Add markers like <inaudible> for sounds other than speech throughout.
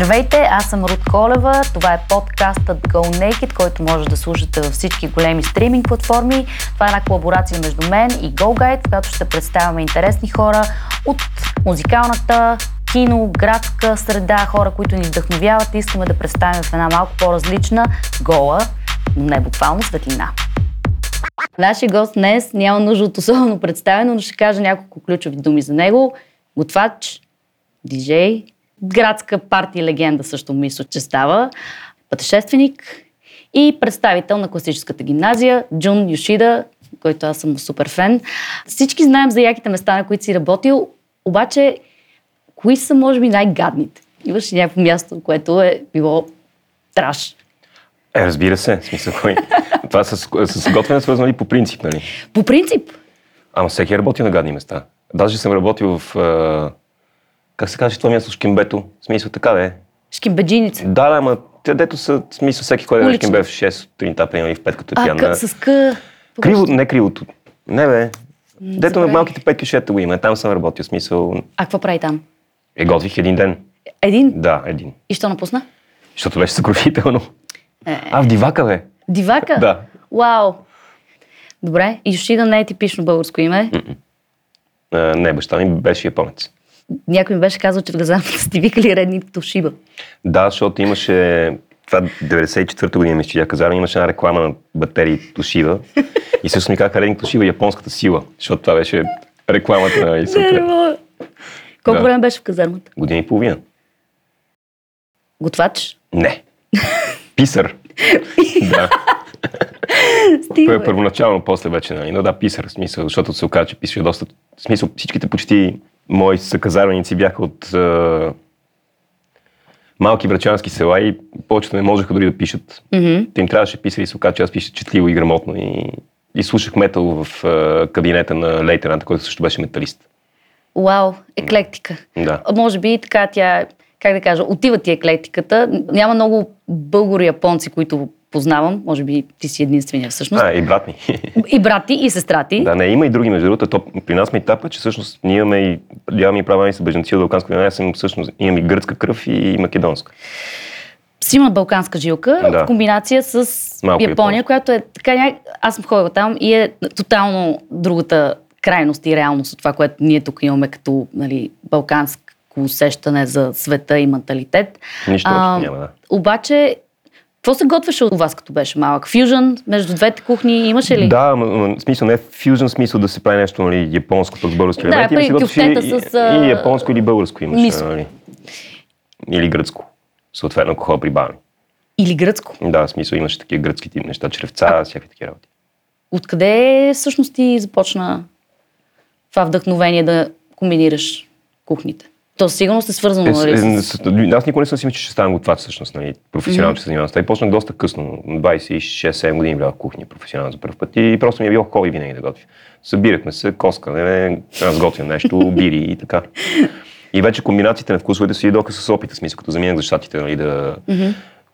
Здравейте, аз съм Руд Колева. Това е подкастът Go Naked, който може да слушате във всички големи стриминг платформи. Това е една колаборация между мен и Go Guide, в която ще представяме интересни хора от музикалната, кино, градска среда, хора, които ни вдъхновяват и искаме да представим в една малко по-различна, гола, но не буквално светлина. Нашия гост днес няма нужда от особено представено, но ще кажа няколко ключови думи за него. Готвач, диджей, градска партия легенда също мисля, че става, пътешественик и представител на класическата гимназия Джун Йошида, който аз съм супер фен. Всички знаем за яките места, на които си работил, обаче кои са, може би, най-гадните? Имаш ли някакво място, което е било траш? Е, разбира се, в смисъл кой. <laughs> Това с, с готвене свързано ли по принцип, нали? По принцип? Ама всеки е работил на гадни места. Даже съм работил в... А, как се каже това място, Шкимбето? В смисъл така да е. Шкимбеджиница. Да, да, ама те дето са, в смисъл всеки кой да Шкимбе в 6 сутринта, примерно и в 5 като А, пиян. къ, с къ... Криво, не кривото. Не бе. Дето на малките пет кюшета го има. Там съм работил. В смисъл, А какво прави там? е готвих един ден. Един? Да, един. И що напусна? Защото беше съкрушително. Е. А, в Дивака, бе. Дивака? Да. Вау! Добре, и Йошида не е типично българско име. А, не, баща ми беше японец. Някой ми беше казал, че в Газаната сте викали редни Тошиба. Да, защото имаше това 94-та година, мисля, че я казарма, имаше една реклама на батерии Тошива. И също ми казаха Рединг Тошива японската сила, защото това беше рекламата на мога. Колко Да. време беше в казармата? Година и половина. Готвач? Не. Писар. <laughs> да. Стига, е първоначално, после вече, нали? Но да, писар, в смисъл, защото се оказа, че пише доста... В смисъл, всичките почти мои съказарваници бяха от е, малки врачански села и повечето не можеха дори да пишат. Мгм. Те им трябваше писали се оказа, че аз пиша четливо и грамотно и, и слушах метал в е, кабинета на лейтенанта, който също беше металист. Вау, еклектика. Да. А Може би така тя, как да кажа, отива ти еклектиката. Няма много българи-японци, които познавам. Може би ти си единствения всъщност. А, и брат ми. И брат ти, и сестра ти. да, не, има и други между другото. То, при нас ме етапа, че всъщност ние имаме и ми и права ми са бежанци от Балканска война. Аз съм всъщност имам и гръцка кръв и македонска. Силна балканска жилка Да. в комбинация с Малко Япония, японско. която е така ня... Аз съм ходила там и е тотално другата крайност и реалност от това, което ние тук имаме като нали, балканско усещане за света и менталитет. Нищо А, няма, да. Обаче, какво се готвеше от вас, като беше малък? Фюжън между двете кухни имаше ли? Да, в смисъл не в фюжен смисъл да се прави нещо нали, японско пък с български Да, елементи. при кюфтета и, с, а, и, японско или българско имаше. мисо. Нали. Или гръцко. Съответно, ако ходя при баба ми. Или гръцко? Да, в смисъл имаше такива гръцки тип неща, червца, всякакви такива работи. Откъде всъщност ти започна това вдъхновение да комбинираш кухните? То сигурно се свързано, Е, нали? е, аз никога не съм си мислил, че ще ставам готвач всъщност, нали, професионално, че се занимавам с това. И почнах доста късно, на 26-7 години влязох в кухня професионално за първ път и просто ми е било хоби винаги да готвя. Събирахме се, коскане, аз готвям нещо, <laughs> бири и така. И вече комбинациите на вкусовете си идоха с опита, смисъл, като заминах за щатите, нали, да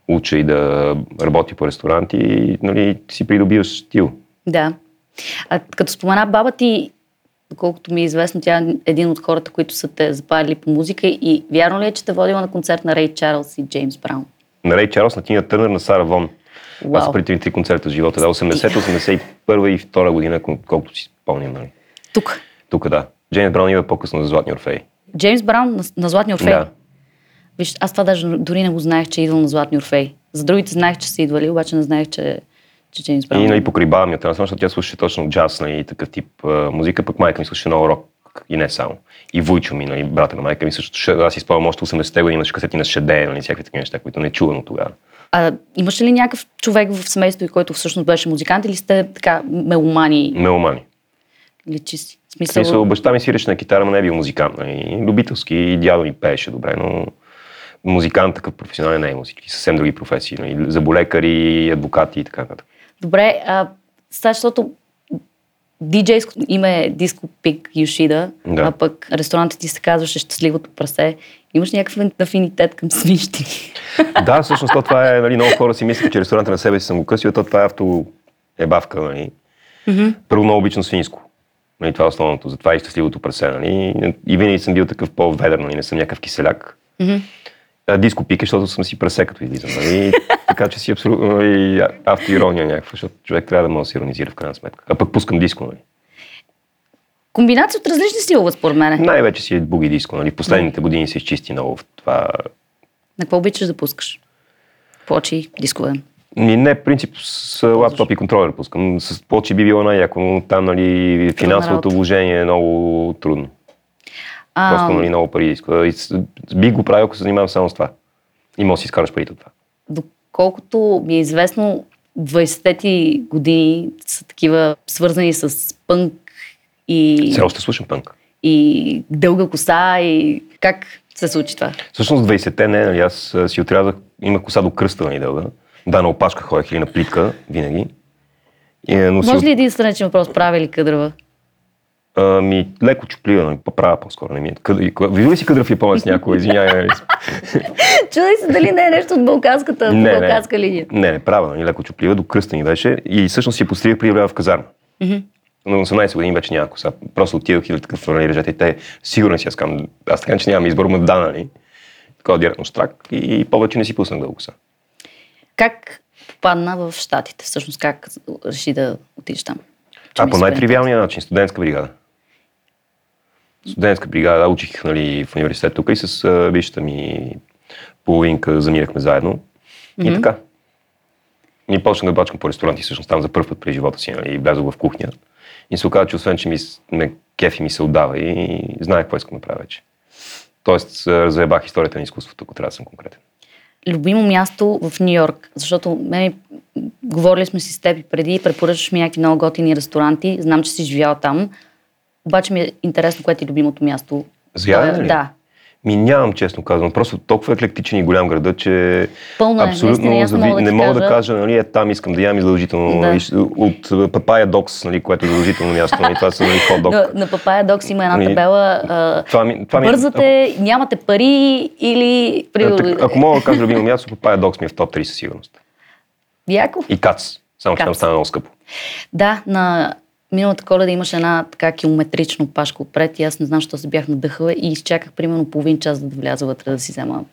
уча и да работя по ресторанти, нали, си придобиваш стил. Да. А като спомена баба ти, доколкото ми е известно, тя е един от хората, които са те запалили по музика и вярно ли е, че те водила на концерт на Рей Чарлз и Джеймс Браун? На Рей Чарлз, на Тина Търнър, на Сара Вон. Това Вау. са първите три концерта в живота. Да, 80, 81 и 2 година, кол- колкото си спомням. Нали. Тук. Тук да. Джеймс Браун идва по-късно за Златни Орфей. Джеймс Браун на, на Златни Орфей. Да. Виж, аз това даже дори не го знаех, че е идвал на Златни Орфей. За другите знаех, че са идвали, обаче не знаех, че, че Джеймс Браун. И нали, покрай баба ми от една страна, защото тя слушаше точно джаз нали, и такъв тип а, музика, пък майка ми слушаше много рок и не само. И Войчо ми, нали, брата на майка ми също. Аз си спомням още 80-те години, имаше касети на Шеде, нали, всякакви такива неща, които не чувам от тогава. А имаше ли някакъв човек в семейството, който всъщност беше музикант или сте така меломани? Меломани. Личи В смисъл, смисъл, баща ми свиреше на китара, но не е бил музикант. Нали. Любителски и дядо ми пееше добре, но музикант такъв професионален не е всички съвсем други професии. Нали. Заболекари, адвокати и така нататък. Добре, а сега, защото диджейско име е Диско Пик Юшида, Да. а пък ресторантът ти се казваше Щастливото прасе. Имаш някакъв афинитет към свинщини? Да, всъщност то това е, нали, много хора си мислят, че ресторанта на себе си съм го късил, то това е авто ебавка, нали. Първо много обичам свинско. Нали, това е основното, затова и щастливото прасе, нали. И винаги съм бил такъв по-ведър, нали, не съм някакъв киселяк. А, диско пика, защото съм си пресе като излизам. Нали? Така че си абсолютно нали, автоирония някаква, защото човек трябва да може да се иронизира в крайна сметка. А пък пускам диско. Нали? Комбинация от различни стилове, според мен. Най-вече си буги диско. Нали? В последните години се изчисти много в това. На какво обичаш да пускаш? Плочи, дискове. Ми, не, принцип с лаптоп и контролер пускам. С плочи би било най-яко, но там нали, финансовото вложение е много трудно. А, Просто нали, много пари иска. И би го правил, ако се занимавам само с това. И може да си изкараш парите от това. Доколкото ми е известно, 20-те ти години са такива свързани с пънк и, Все още слушам пънк. и дълга коса и как се случи това? Всъщност 20-те не, нали, аз си отрязах, имах коса до кръста нали, дълга. Да, на опашка ходех или на плитка, винаги. И, е, но си Може ли един страничен въпрос, прави ли къдрава? А, ми, леко чуплива, нали, поправя по-скоро. Не ми. е. Къд... и кога- Вижда ли си къдрав японец някой? Извинявай. Нали? <laughs> Чудай се дали не е нещо от балканската, Не, балканска линия. Не, не, права, нали, леко чуплива, до кръста ни беше. И всъщност си да вляза в казарма. На 18 години вече няма коса. Просто отидох и такъв, нали, режете. И те, сигурно си аз казвам, аз така че нямам избор, ма да, нали. Такова директно штрак и повече не си пуснах дълго коса. Как попадна в Штатите? Всъщност как реши да отидеш там? Че А по най-тривиалния начин, студентска бригада. Студентска бригада, да, учих нали, в университет тук и с а, ми половинка заминахме заедно. И така. И почнах да бачкам по ресторанти, всъщност там за първ път през живота си, нали, влязох в кухня. И се оказа, че освен, че ми, ме кефи ми се отдава и знаех какво искам да правя вече. Тоест, заебах историята на изкуството, ако трябва да съм конкретен. Любимо място в Нью Йорк, защото мен, говорили сме си с теб и преди, препоръчваш ми някакви много готини ресторанти, знам, че си живял там, обаче ми е интересно, кое ти е любимото място. За ядене ли? Да. Ми нямам, честно казвам. Просто толкова еклектичен и голям града, че Пълно е, абсолютно наистина, не зави... мога да не кажа. нали, е там искам да ям и задължително. Да. Нали, от Папая Докс, нали, което е задължително място, нали, това са нали, хот-дог. <laughs> На, на Папая Докс има една Ми, табела. А, това ми- това ми е- бързате, нямате пари или... А, При... так- Ако мога да кажа любимо място, Папая Докс ми е в топ 3 със сигурност. Яко. И Кац. Само че там стана много скъпо. Да, на миналата коледа имаше една така километрична опашка отпред и аз не знам, защо се бях надъхала и изчаках примерно половин час да вляза вътре да си взема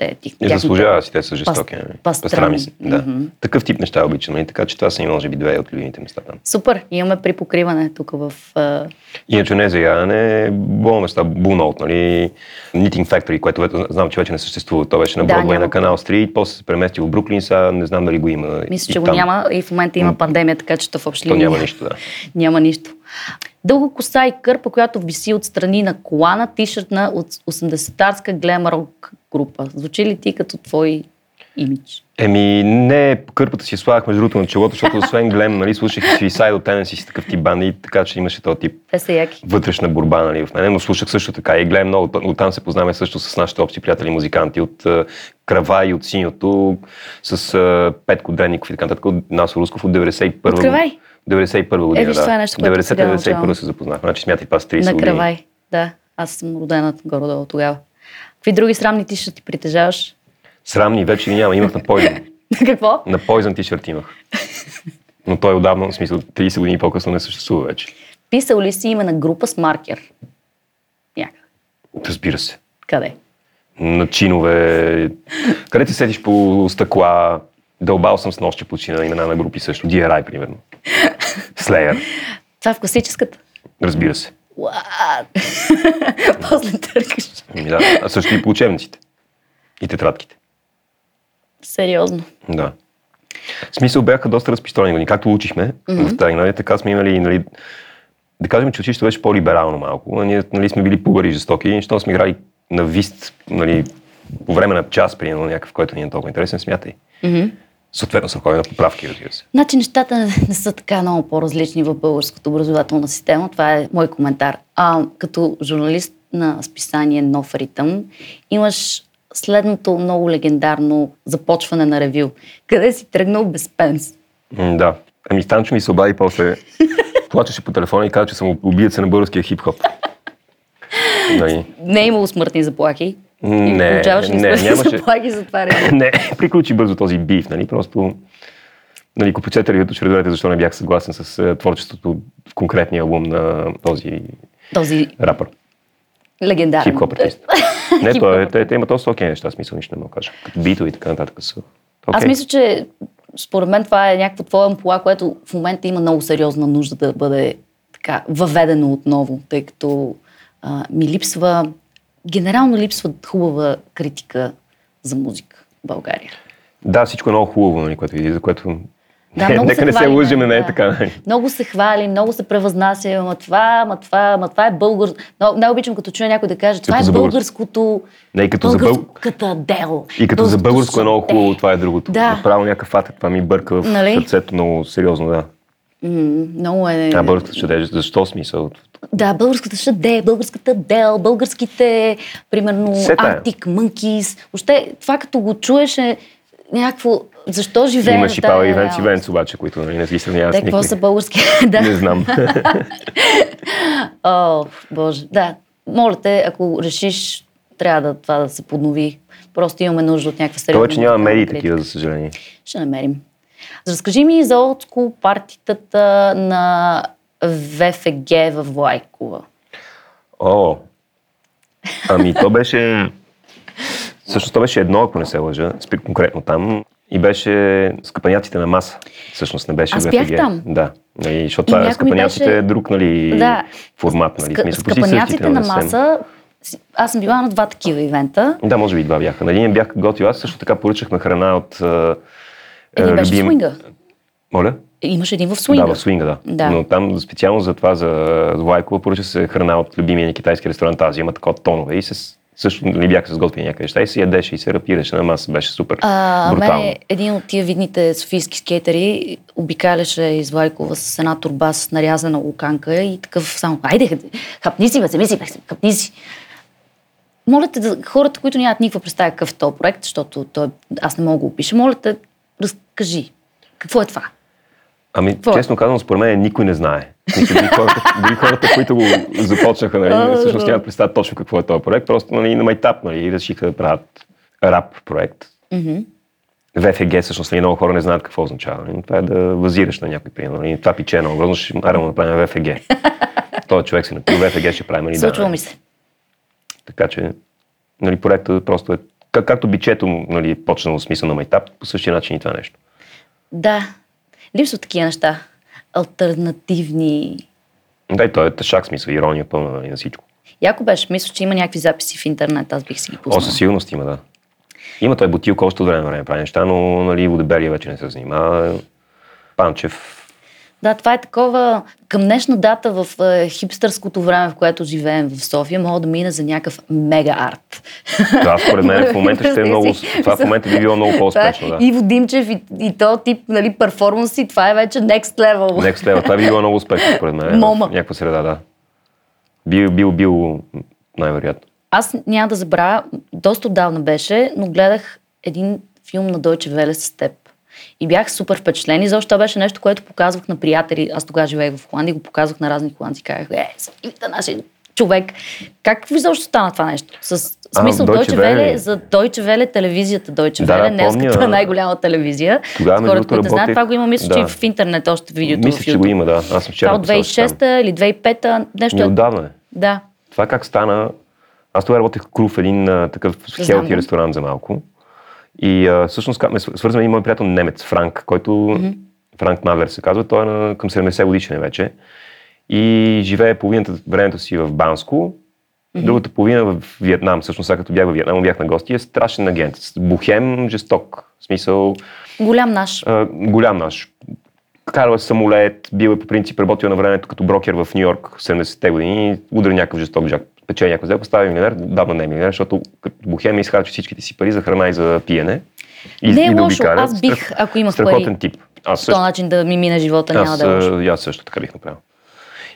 те. И заслужава си, те са жестоки. пас- нали? пастрами. са. Да. Мгм. Такъв тип неща обичам, нали? така че това са и може би две от любимите места там. Супер, имаме припокриване тук в... а, Иначе не за ядене, болно места, Note, нали, Knitting Factory, което знам, че вече не съществува. То беше на Да, Бродвей на Канал Стрит, после се премести в Бруклин, сега не знам дали го има. Мисля, и че го там. няма и в момента има пандемия, така че то в общи няма нищо, да. <laughs> Няма нищо. Дълга коса и кърпа, която виси отстрани на колана, тишърт на от 80-тарска глем рок група. Звучи ли ти като твой имидж? Еми, не, кърпата си слагах между другото на челото, защото <laughs> освен глем, нали, слушах и Suicidal Tendencies си такъв тип банди, така че имаше този тип Те са яки. вътрешна борба нали, в мен, но слушах също така и гледам много. Оттам се познаваме също с нашите общи приятели музиканти от uh, Крава и от Синьото, с uh, Петко Дренников и така нататък, от Насо Русков от 91 От Кравай? 91 година, Е, виж, да. това е нещо, което сега 90-91 научавам. се запознах. Значи смятай това с 30 На години. Кравай. Да, аз съм родена горе-долу тогава. Какви други срамни ти ти притежаваш? Срамни вече ги няма, имах на Poison. <laughs> Какво? на Poison тишърт имах. Но той отдавна, в смисъл 30 години по-късно не съществува вече. Писал ли си име на група с маркер? Някъде. Разбира се. Къде? на чинове. Къде ти седиш по стъкла, дълбал съм с нощи почина, имена на групи също. DRI, примерно. Slayer, Това е в класическата. разбира се. <laughs> После търкаш. Да, а също и по учебниците. И тетрадките. Сериозно. Да. В смисъл бяха доста разпистолени години. Както учихме mm-hmm. в тази, нали, така сме имали, нали, да кажем, че училището беше по-либерално малко. А Ние нали, сме били пугари жестоки, защото сме играли на вист, нали, по време на час, примерно някакъв, който ни е толкова интересен, смятай. Mm-hmm. Съответно са ходили на поправки, разбира се. Значи нещата не, са така много по-различни в българската образователна система. Това е мой коментар. А, като журналист на списание Нов ритъм, имаш следното много легендарно започване на ревю. Къде си тръгнал без пенс? М, да. Ами Станчо ми се обади после. <laughs> Плачеше по телефона и каза, че съм убиеца на българския хип-хоп. <laughs> Нали. Не е имало смъртни заплахи. И Не, получаваш ли не, нямаше. заплахи за това? <laughs> Не, приключи бързо този биф, нали? Просто нали, ревюто, ще разберете защо не бях съгласен с е, творчеството в конкретния албум на този Този рапър, легендарен. хип-хоп артист. <laughs> Не, той, е- те, те имат доста окей неща, смисъл нищо не мога кажа. Като битове и така нататък са. Аз окей. мисля, че според мен това е някакво твое ампула, което в момента има много сериозна нужда да бъде така въведено отново, тъй като а, ми липсва, генерално липсва хубава критика за музика в България. Да, всичко е много хубаво, нали, което излиза, което... Да, <laughs> много Нека се не се хвалим, лъжим, не е да. така. нали. Много се хвали, много се превъзнася, ама това, ама това, ама това е българско. Не обичам като чуя някой да каже, това Като е за българско. българското, Не, и като за бъл- българската дел. И като за българско е много хубаво, това е другото. Да. Направо някакъв атак, това ми бърка в Нали? сърцето много сериозно, да. М, Много е... А българската ще даде, защо смисъл? Да, българската шаде, българската дел, българските, примерно, Сета. Arctic Monkeys. Въобще, това като го чуеш е някакво... Защо живеем Имаш и Пава Ивенц реалност? Ивенц, обаче, които нали, не ги сравняват Те, какво са български? <laughs> да. Не знам. <laughs> О, боже. Да. Моля те, ако решиш, трябва да това да се поднови. Просто имаме нужда от някаква сериозна... Това, че няма медии такива, за съжаление. Ще намерим. Разкажи ми за олдскул партитата на ВФГ в Влайкова. О, ами то беше... Всъщност то беше едно, ако не се лъжа, спи конкретно там. И беше скъпаняците на маса. Всъщност не беше Аз ВФГ. бях там. Да. Нали, защото И това някой ми скъпаняците беше- е друг нали, Да. формат. Нали, в смисъл, но на съвсем. маса, аз съм била на два такива ивента. Да, може би и два бяха. На един бях готвил. Аз също така поръчахме храна от... Един беше в свинга. Моля? Имаше един в свинга. Да, в свинга, да. Да. Но там специално за това, за Лайкова, поръча се храна от любимия ни китайски ресторант Азия, има такова тонове и се, също нали, бяха се сготвили някъде неща и се ядеше и се рапираше на маса, беше супер А, брутално. мене един от тия видните софийски скейтери обикаляше из Влайкова с една турба с нарязана луканка и такъв само, айде, хапни си, бе, вземи си, хапни си. Моля те, да, хората, които нямат никаква представа какъв е този проект, защото той, аз не мога да го опиша, моля те, разкажи. Какво е това? Ами, Какво? честно казвам, според мен никой не знае. Дори хората, <laughs> дори хората, които го започнаха, нали, да. всъщност нямат представа точно какво е този проект, просто нали, на майтап нали, решиха да правят рап проект. Мгм. ВФГ, всъщност, нали, много хора не знаят какво означава. Нали? Това е да възираш на някой, примерно. Нали? Това пиче е много грозно, ще аре му направим ВФГ. <laughs> Този човек си напил ВФГ, ще правим. Нали, Случва да, ми се. Така че, нали, проектът просто е, как, както бичето нали, е почнало смисъл на майтап, по същия начин и това нещо. Да, липсват такива неща. Альтернативни. Да, и той е тъшак смисъл, ирония пълна нали, на всичко. Яко беше, мисля, че има някакви записи в интернет, аз бих си ги О, пуснала. със сигурност има, да. Има той бутилка още от време на време прави неща, но нали, Водебелия вече не се занимава. Панчев. Да, това е такова към днешна дата в е, хипстърското време, в което живеем в София, мога да мине за някакъв мега арт. Това според мен в момента ще е много, това в момента би било много по-успешно. Това Да. е Иво Димчев и, и то тип нали, перформанси, това е вече next level. Next level. Това би било много успешно, според мен. Мома. В някаква среда, да. Бил, бил, бил най-вероятно. Аз няма да забравя, доста отдавна беше, но гледах един филм на Дойче Веле с теб. И бях супер впечатлен. И защо това беше нещо, което показвах на приятели. Аз тогава живеех в Холандия го показвах на разни холандци. Казах, е, да нашия човек. Как изобщо стана това нещо? С А, смисъл Deutsche Дойче Веле, Welle. за Дойче Веле телевизията Да, Веле, да, помня. най-голяма телевизия. Тогава, Хората, които не знаят, това го има, мисля, че да. и в интернет още видеото Мисля, в че го YouTube. има, да. Аз съм вчера. Това от писал, че там. 2006 или 2005 нещо Ми е. отдавна е. Да. Това как стана, аз тогава работех в Крув, един а, такъв хелти ресторант за малко. И а, всъщност как ме свър- свързва един мой приятел немец, Франк, който Франк Мадлер се казва, той е на, към 70 годишен е вече. И живее половината времето си в Банско, другата половина в Виетнам. Всъщност, сега като бях в Виетнам, бях на гости, е страшен агент. Бухем, жесток. В смисъл, Голям наш. а, голям наш. Карал е самолет, бил е по принцип, работил на времето като брокер в Нью Йорк в 70-те години, удари някакъв жесток жак, печели някаква сделка, става милионер, давно не е милионер, защото като бухем изхарчи всичките си пари за храна и за пиене. И, Не е и да лошо, обикаля. аз бих, Страх- ако имах Страхотен пари. тип. Аз По този също, начин да ми мине живота няма аз, да е лошо. аз също така бих направил.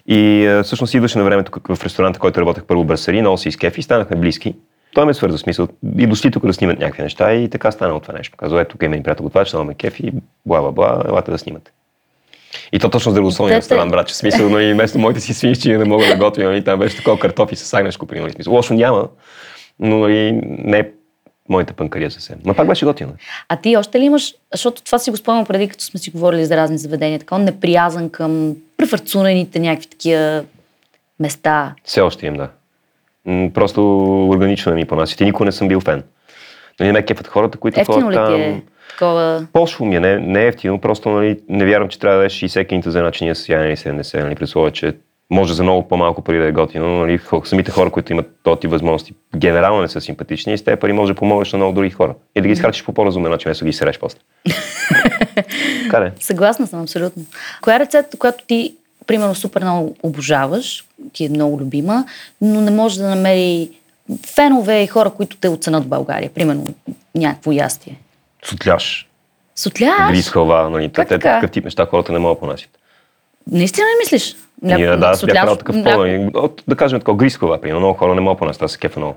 И а, всъщност идваше на времето в ресторанта, който работех първо Брасари, много се изкефи и станахме близки. Той ме свърза смисъл. И дошли тук да снимат някакви неща и така станало това нещо. Казва, ето тук има един приятел готвач, много ме кефи, бла бла бла, елате да снимате. И то точно здравословния Те- ресторант, брат, че смисъл, но и вместо моите си свинщи не мога да готвя, нали, там беше такова картофи с агнешко, примерно. Смисъл. Лошо няма, но нали, не е моята панкария съвсем. Но пак беше готино. А ти още ли имаш, защото това си го спомням преди, като сме си говорили за разни заведения, така неприязан към префарцунаните някакви такива места. Все още им, да. Просто органично не ми понасят. И никога не съм бил фен. Нали, не ме кефат хората, които Ефтино ходят ти там. е такова? Пошло ми е, не, не е ефтино, просто нали, не вярвам, че трябва да е 60 кинта за една чиния с ядене или 70, нали, при условие, че може за много по-малко пари да е готино, но нали, самите хора, които имат този възможности, генерално не са симпатични и с тези пари може да помогнеш на много други хора. И да ги изхарчиш по по-разумен начин, вместо да ги сереш после. <laughs> така да е. Съгласна съм, абсолютно. Коя е рецепта, която ти, примерно, супер много обожаваш, ти е много любима, но не може да намери фенове и хора, които те оценят в България? Примерно, някакво ястие. Сутляш, Сотляш? гриз халва, нали, Как те, така? такъв тип неща хората не могат понасят. Наистина ли мислиш? Ля- Ние, да, аз бях сотляш- правил такъв нали, от, да кажем такова гриз халва, примерно, много хора не могат понасят, аз се кефа много.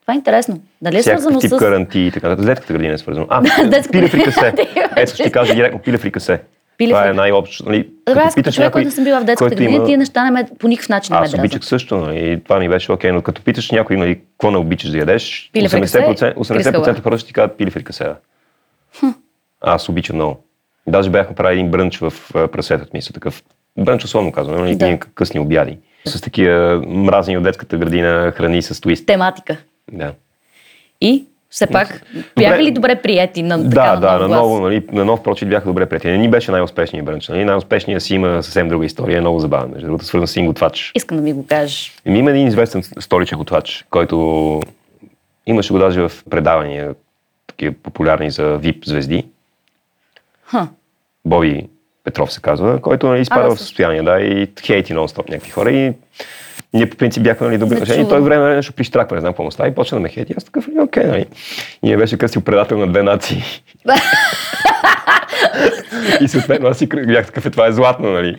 Това е интересно. Дали е свързано тип с... и така. С детската градина е свързано. А, <laughs> пиле фрикасе. градина. Ето ще ти кажа директно, пиле фрикасе. Пиле Това е най-общо. Нали, Добре, аз като човек, някой, който не съм била в детската градина, има- тия неща не ме, по никакъв начин не ме Аз обичах също, нали, и това ми беше окей, но като питаш някой, нали, какво не обичаш да ядеш, Пиле фрикасе, 80%, крис 80% халва. хора ще ти кажат пиле фрикасе. да. Аз обичам много. Даже бяхме правили един брънч в прасетът ми, такъв брънч условно казвам, нали, Да. късни обяди. С такива мразни от детската градина храни с твист. Тематика. Да. И все пак, бяха ли добре приети на така Да, на да, на глас? ново, нали, на нов прочит бяха добре приятели. Не ни беше най-успешният брънч. Нали? Най-успешният си има съвсем друга история, е много забавен. Между другото, свързан с един готвач. Искам да ми го кажеш. Еми, има един известен столичен готвач, който имаше го даже в предавания, такива популярни за VIP звезди. Ха. Боби Петров се казва, който нали, изпада А, да, в състояние, да, и хейти нон-стоп някакви хора. И ние по принцип бяхме нали, добри отношения. И той време нещо прищраква, не знам какво му става и почна да ме хейти. Аз такъв, нали, окей, нали. И не беше късил предател на две нации. <laughs> и съответно аз си бях такъв, е, това е златно, нали.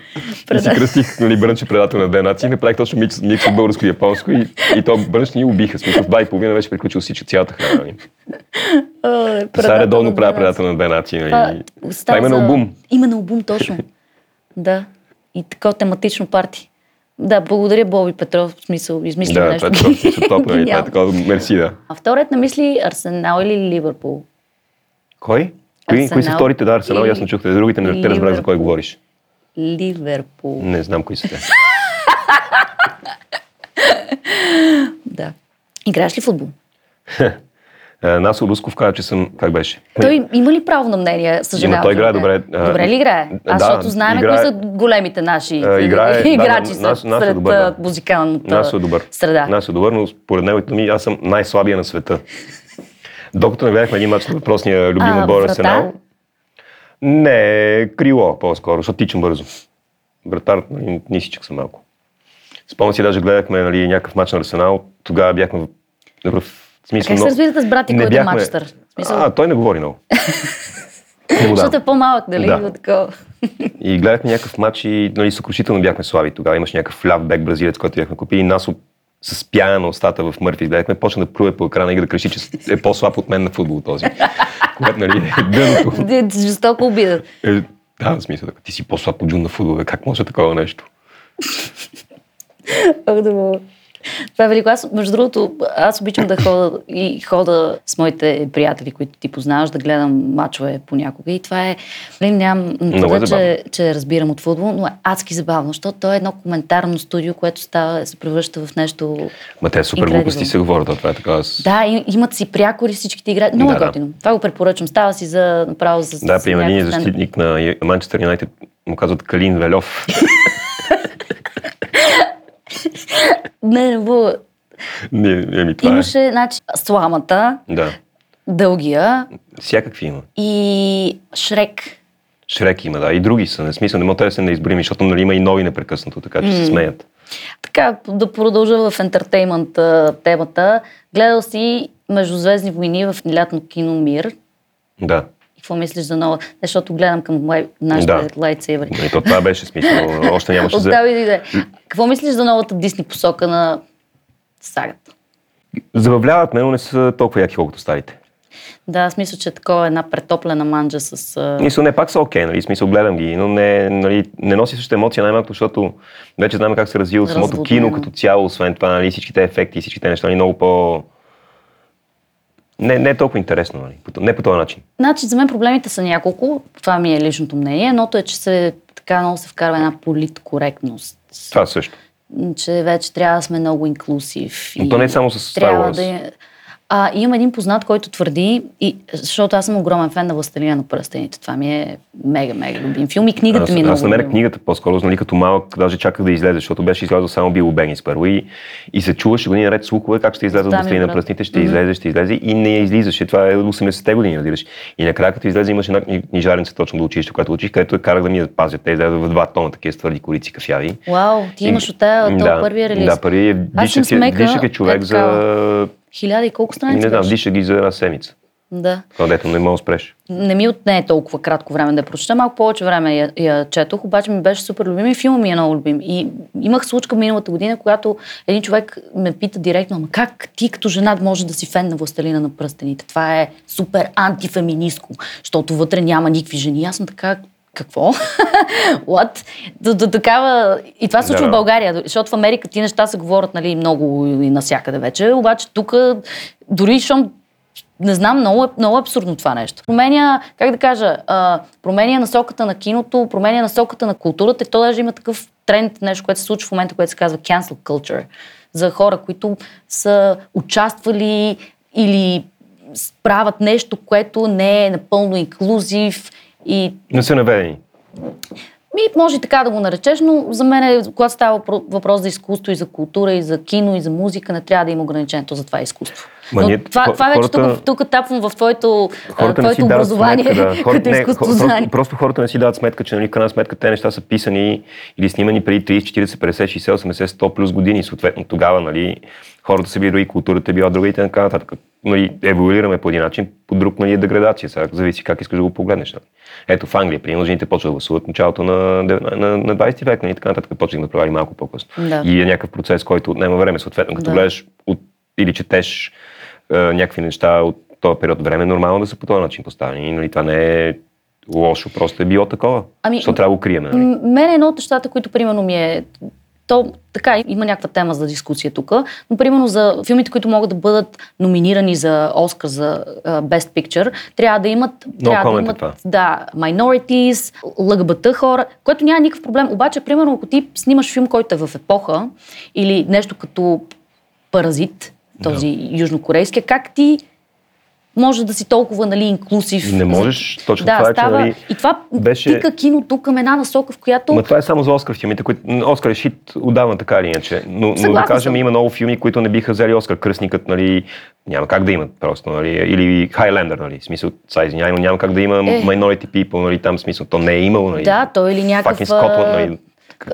И си кръстих, нали, брънче предател на две нации. Направих точно микс, микс от българско и японско и, и то брънч ни убиха. Смисъл, в два и половина беше приключил всички цялата храна. Нали. Сега редовно правя предател на две нации. Нали. Това има на обум. Има на обум, точно. <laughs> да. И такова тематично парти. Да, благодаря Боби Петров, в смисъл, измислим Да, нещо. точно топ, нали. Това е такова, мерси, да. А вторият на мисли Арсенал или Ливърпул? Кой? Кои, кои са вторите? Да, Арсенал, и- ясно чухте. Другите не те разбрах за кой говориш. Ливерпул. Не знам кои са те. <laughs> Да. Играеш ли футбол? <laughs> Е, Насо Русков каза, че съм... Как беше? Той има ли право на мнение? Съжалявам. Той играе добре. Добре ли играе? Аз, да, защото знаем играе- кои са големите наши А, играе- играчи да, Нас- Нас е сред добър, да. музикалната Насо е добър. среда. Насо е добър, но според него ми аз съм най-слабия на света. Докато не гледахме един мач на въпросния любим отбор? Арсенал. Не, крило по-скоро, защото тичам бързо. Вратар, нали, нисичък съм малко. Спомням си, даже гледахме нали, някакъв мач на Арсенал. Тогава бяхме в, смисъл... Как се разбирате с брат ти, не който е бяхме- матчтър? В смисъл- А, той не говори много. <laughs> Защото е по-малък, дали? Да. Да. Такова. И гледахме някакъв матч и нали, съкрушително бяхме слаби. Тогава имаше някакъв ляв бек бразилец, който бяхме купили и нас с пяна на устата в Мърфи гледахме, почна да плюе по екрана и да крещи, че е по-слаб от мен на футбол този. <laughs> Което нали е дъното. Д- Жестоко обида. Е, да, в смисъл, ти си по-слаб от Джун на футбол, как може такова нещо? <laughs> Много добро. Това е велико. Между другото, аз обичам да хода и хода с моите приятели, които ти познаваш, да гледам мачове понякога. И това е, нали, нямам е това, забавно. че, че разбирам от футбол, но е адски забавно, защото то е едно коментарно студио, което става, се превръща в нещо... Ма те супер Incredible. глупости се говорят, това е така. Аз... Да, и, имат си прякори, всичките играят. Много Да, е да. готино. Това го препоръчвам. Става си за направо за Да, с при един защитник на Манчестър Юнайтед му казват Калин Велев. <laughs> Не, не, не, не, ми това Имаше, значи, сламата, е. Да. дългия Всякакви има. и Шрек. Шрек има, да. И други са. Не смисъл, не мога да се не изборим, защото нали, има и нови непрекъснато, така че се смеят. Така, да продължа в ентертеймент темата. Гледал си Междузвездни войни в лятно кино Мир. Да. Какво мислиш за нова? Защото гледам към лай... нашите Да. лайтсейвери. И то това беше смисъл. Още нямаше за... Иде. Какво мислиш за новата Дисни посока на сагата? Забавляват ме, но не са толкова яки, колкото старите. Да, аз мисля, че е такова една претоплена манджа с... а, Мисъл, не, пак са окей, нали, смисъл, гледам ги, но не, нали, не носи същата емоция, най-малко, защото вече знаем как се развива самото кино като цяло, освен това, нали, всичките ефекти всичките неща, нали, много по... Не, не е толкова интересно, нали, не по този начин. Значи, за мен проблемите са няколко. Това ми е личното мнение. Едното е, че се така много се вкарва една политкоректност. Това също. че вече трябва да сме много инклюзив. Но то не е само с Star Wars. да. А, имам един познат, който твърди, и, защото аз съм огромен фен на Властелина на пръстените. Това ми е мега, мега любим филм и книгата аз, ми е много аз намерих книгата по-скоро, нали, като малък, даже чаках да излезе, защото беше излязъл само Било Бегинс първо и, и се чуваше години наред слухове как ще излезе Да, ми, Властелин на брат. пръстните, ще Мгм. излезе, ще излезе и не излизаше. Това е 80-те години, разбираш. И накрая като излезе имаше една кни- книжарница точно до училище, която учих, където я карах да ми я пазят. Те излезе в два тона такива твърди корици кафяви. Вау, ти имаш от от този първия релиз. Да, Аз дишах, е- смека, дишах е човек е за... Хиляда и колко страници Не знам, дишах ги за една седмица. Да. Това дето не мога да спреш. Не ми отне толкова кратко време да я прочета, малко повече време я, я четох, обаче ми беше супер любим и филма ми е много любим. И имах случка миналата година, когато един човек ме пита директно, ама как ти като жена може да си фен на Властелина на пръстените? Това е супер антифеминистко, защото вътре няма никакви жени. Аз съм така, какво? <laughs> What? До, до такава... И това се случва Да. в България, защото в Америка ти неща се говорят нали, много и навсякъде вече, обаче тук дори щом не знам, много е, много е абсурдно това нещо. Променя, как да кажа, а, променя насоката на киното, променя насоката на културата и то даже има такъв тренд, нещо, което се случва в момента, което се казва cancel culture. За хора, които са участвали или правят нещо, което не е напълно инклюзив и Не са наведени. ми, може така да го наречеш, но за мен, е, когато става въпро- въпрос за изкуство и за култура и за кино и за музика, не трябва да има ограничението за това изкуство. Ма ние- това, хо- това вече хората- тук, тук тапвам в твоето, Хората твоето образование сметка, да. <laughs> Хората, като не, изкуство просто, хората не си дават сметка, че нали, в крайна сметка те неща са писани или снимани преди 30, 40, 50, 60, 80, 100 плюс години. Съответно тогава нали, хората са били други, културата е била друга и така нататък. Нали, еволюираме по един начин, по друг нали, е деградация. Сега зависи как искаш да го погледнеш. Нали. Ето в Англия, примерно, жените почват да гласуват в началото на, на, на, на 20 век, нали, така нататък почнах да правили малко по-късно. Да. И е някакъв процес, който отнема време. Съответно, като Да. гледаш от, или четеш някакви неща от този период време, е нормално да са по този начин поставени. Нали, това не е лошо, просто е било такова. Ами, Защото трябва да го крием. Нали? Мен е едно от нещата, които примерно ми е... То така, има някаква тема за дискусия тук, но примерно за филмите, които могат да бъдат номинирани за Оскар за uh, Best Picture, трябва да имат, трябва да е имат това. да, minorities, ЛГБТ хора, което няма никакъв проблем. Обаче, примерно, ако ти снимаш филм, който е в епоха или нещо като Паразит, този южнокорейски, как ти може да си толкова нали, инклюзив. Не можеш, точно да, това е, че, нали, и това беше- тика киното към една насока, в която... Ма това е само за Оскар филмите, които... Оскар е шит отдавна така или иначе. Но, но да кажем, съм. има много филми, които не биха взели Оскар. Кръстникът, нали, няма как да имат просто, нали, или Хайлендър, нали, смисъл, сега извинявай, но няма как да има Е. Minority People, нали, там смисъл, то не е имало, нали. Да, той или някакъв... Fucking Scotland, нали,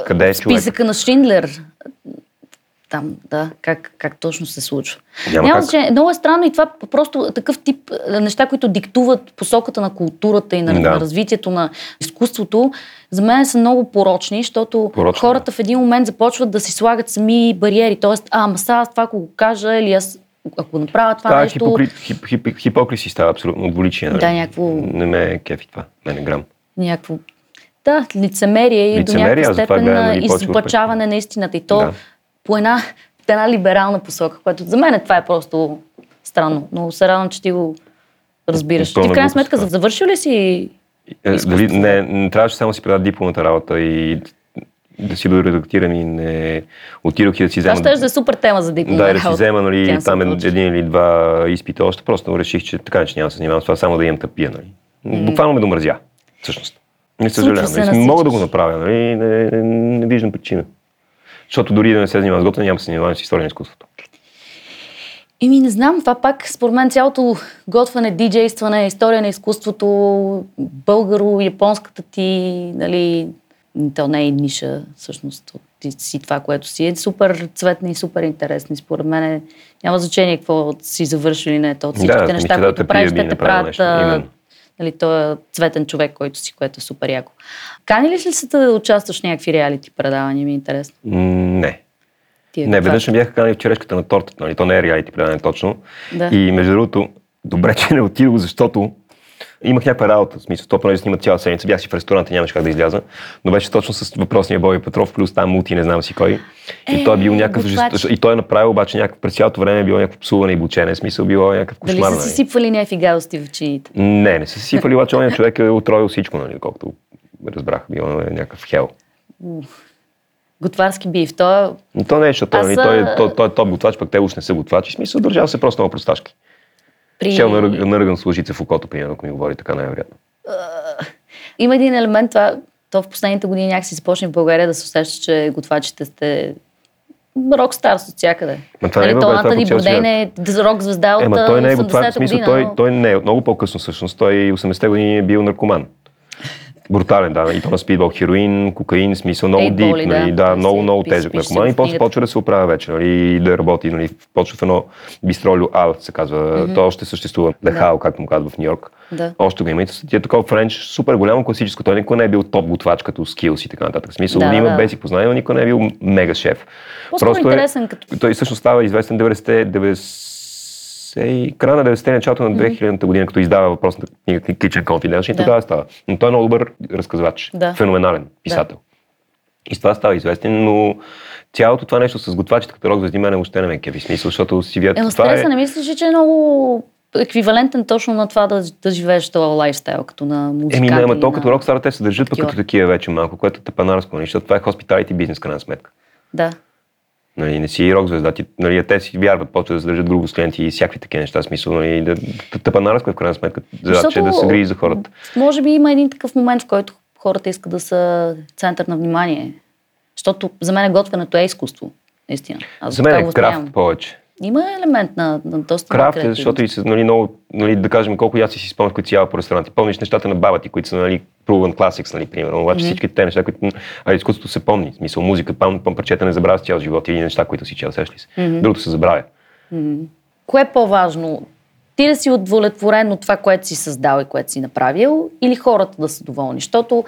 къде е човек? Списъка на Шиндлер. Там, да, как, как точно се случва. Няма Няма как. значение. Много е странно и това просто такъв тип е, неща, които диктуват посоката на културата и на, Да. на развитието на изкуството, за мен са много порочни, защото Порочни, хората в един момент започват да си слагат сами бариери. Тоест, а, ама сега аз това ако го кажа или аз ако направя това е нещо... хипокри... хип, хип, хипокриси става абсолютно двуличие. Нали? Да, някакво- Не ме е кефи това, мене грам. някакво да, лицемерие и до Лицемерие, някаква аз затова степен изопачаване на истината. И то Да. По една, една либерална посока, което за мен това е просто странно. Но се радвам, че ти го разбираш. Ти в крайна сметка завършил ли си Е. Дали, не, не трябваше само си предат дипломната работа и да си доредактирам и не отидох и да си Това взема... ще да е супер тема за дипломна Да, да си взема нали, там culture. един или два изпита още. Просто реших, че така че няма да се занимавам с това, само да имам тъпия. Нали. Буквално ме домразя, всъщност. Не съжалявам. Нали. на Мога да го направя, нали. не, не, не виждам причина. Защото дори да не се занимавам с готвене, няма да се занимавам с история на изкуството. Еми, не знам, това пак според мен цялото готвене, диджействане, история на изкуството, българо-японската ти, нали, то не е ниша, всъщност, ти си това, което си е супер цветна и супер интересни. Според мен няма значение какво си завършил или не. То от всичките Да, неща, да които правиш, те те правят. Нали, той е цветен човек, който си, което е супер яко. Кани ли се да участваш в някакви реалити предавания, ми е интересно. Не. Тия Не, каква- веднъж ме бяха канали в черешката на тортата, нали? То не е реалити предаване точно. Да. И между другото, добре, че не отидох, защото имах някаква работа. В смисъл, то понеже снимат цяла седмица, бях си в ресторанта, нямаше как да изляза. Но беше точно с въпросния Боби Петров, плюс там мулти, не знам си кой. И Е, той е бил някакъв жест... И той е направил обаче някакъв, през цялото време е било някакво псуване и бучене, смисъл било някакъв Дали кошмар. са си нали. сипвали някакви гадости в чините? Не, не са си сипали, обаче он човек е отроил всичко, нали, колкото разбрах, било е някакъв хел. готварски бив. Той е... Но то не е, защото Аз, нали, той, е, а- той, той е топ готвач, пък те уж не са готвачи. Смисъл, държал се просто много просташки. При... Щел наръг- наръган с лъжица в окото, примерно, ако ми говори така най-вероятно. Има един елемент, това, то в последните години някакси започне в България да се усеща, че готвачите сте рок-старс от всякъде. Ма това не нали, е то Антони свят. е рок-звезда от Ема той не е 80-та готвач, смисъл, година. той, той не е много по-късно всъщност. Той 80-те години е бил наркоман. Брутален, да. И то на спидбол, хероин, кокаин, смисъл много Ейтболи, дип, нали, да. да, много, много тежък наркоман. И после почва да се оправя вече, нали, и да работи, нали, почва в едно бистролю Ал, се казва. То още съществува. The Да. Hall, както му казва в Нью Йорк. Да. Още го има. И ти е такова френч, супер голямо класическо. Той никой не е бил топ готвач като скилс и така нататък. В смисъл, Да, има да. бесик познание, но никой не е бил мега шеф. По-скоро е- интересен като- Той всъщност става известен 90-те, 90 и края на 90-те, началото на 2000-та година, като издава въпросната книга Kitchen Confidential, и Да. тогава става. Но той е много добър разказвач, Да. феноменален писател. И с това става известен, но цялото това нещо с готвачите рок звезди мене въобще не ме кефи смисъл, защото си вият. Ема стреса е... не мислиш, ли, че е много еквивалентен точно на това да, да живееш този лайфстайл, като на музикант. Еми, не, ама то на- като рок те се държат пък като такива вече малко, което е тъпанарско, нали, защото това е hospitality бизнес, крайна сметка. Да. Нали, не си рок звезда, ти, нали, те си вярват, почват да се държат грубо с клиенти и всякакви такива неща, смисъл, нали, да, тъпанарско е в крайна сметка, задача е да се грижи за хората. Може би има един такъв момент, в който хората искат да са център на внимание. Защото за мен готвенето е изкуство. Наистина. Аз За мен е крафт повече. Има елемент на, на доста Крафт е, защото и нали, много, нали, да кажем, колко аз си спомнях, които си ява по ресторанти. Помниш нещата на баба ти, които са, нали, proven classics, нали, примерно. Обаче всички те неща, които, а изкуството се помни. В смисъл, музика, пам, пам, парчета не забравя с цял живот и неща, които си чел, сещаш ли се. Другото се забравя. Кое е по-важно? Ти да си удовлетворен от това, което си създал и което си направил, или хората да са доволни? Защото